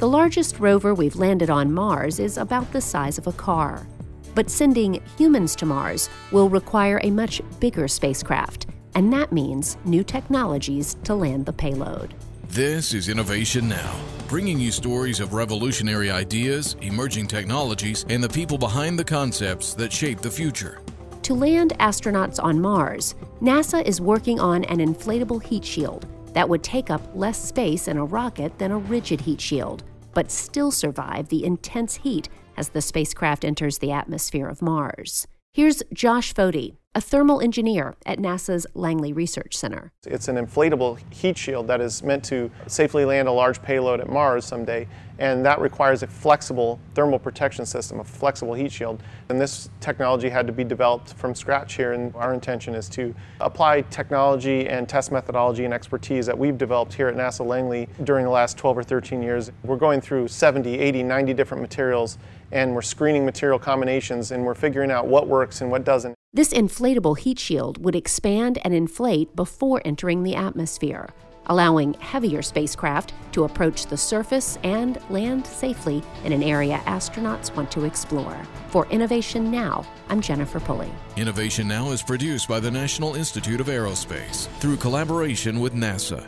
The largest rover we've landed on Mars is about the size of a car. But sending humans to Mars will require a much bigger spacecraft, and that means new technologies to land the payload. This is Innovation Now, bringing you stories of revolutionary ideas, emerging technologies, and the people behind the concepts that shape the future. To land astronauts on Mars, NASA is working on an inflatable heat shield that would take up less space in a rocket than a rigid heat shield, but still survive the intense heat as the spacecraft enters the atmosphere of Mars. Here's Josh Foti, a thermal engineer at NASA's Langley Research Center. It's an inflatable heat shield that is meant to safely land a large payload at Mars someday, and that requires a flexible thermal protection system, a flexible heat shield. And this technology had to be developed from scratch here, and our intention is to apply technology and test methodology and expertise that we've developed here at NASA Langley during the last 12 or 13 years. We're going through 70, 80, 90 different materials, and we're screening material combinations, and we're figuring out what works and what doesn't. This inflatable heat shield would expand and inflate before entering the atmosphere, allowing heavier spacecraft to approach the surface and land safely in an area astronauts want to explore. For Innovation Now, I'm Jennifer Pulley. Innovation Now is produced by the National Institute of Aerospace through collaboration with NASA.